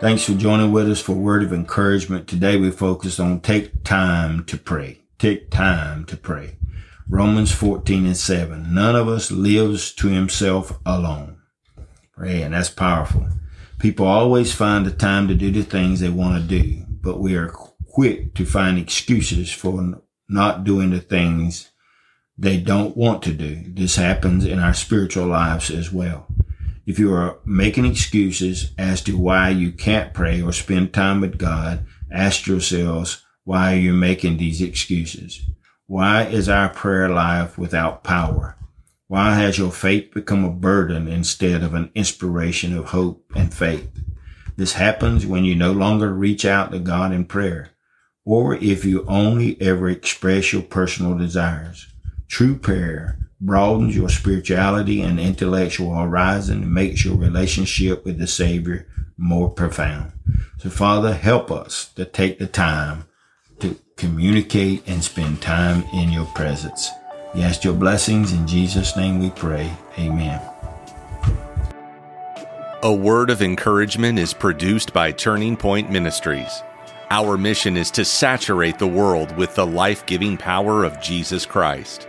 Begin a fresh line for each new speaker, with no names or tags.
Thanks for joining with us for word of encouragement. Today we focus on take time to pray. Take time to pray. Romans 14 and 7. None of us lives to himself alone. Pray, and that's powerful. People always find the time to do the things they want to do, but we are quick to find excuses for not doing the things they don't want to do. This happens in our spiritual lives as well. If you are making excuses as to why you can't pray or spend time with God, ask yourselves, why are you making these excuses? Why is our prayer life without power? Why has your faith become a burden instead of an inspiration of hope and faith? This happens when you no longer reach out to God in prayer, or if you only ever express your personal desires. True prayer broadens your spirituality and intellectual horizon and makes your relationship with the Savior more profound. So Father, help us to take the time to communicate and spend time in your presence. We ask your blessings in Jesus' name we pray. Amen.
A word of encouragement is produced by Turning Point Ministries. Our mission is to saturate the world with the life giving power of Jesus Christ.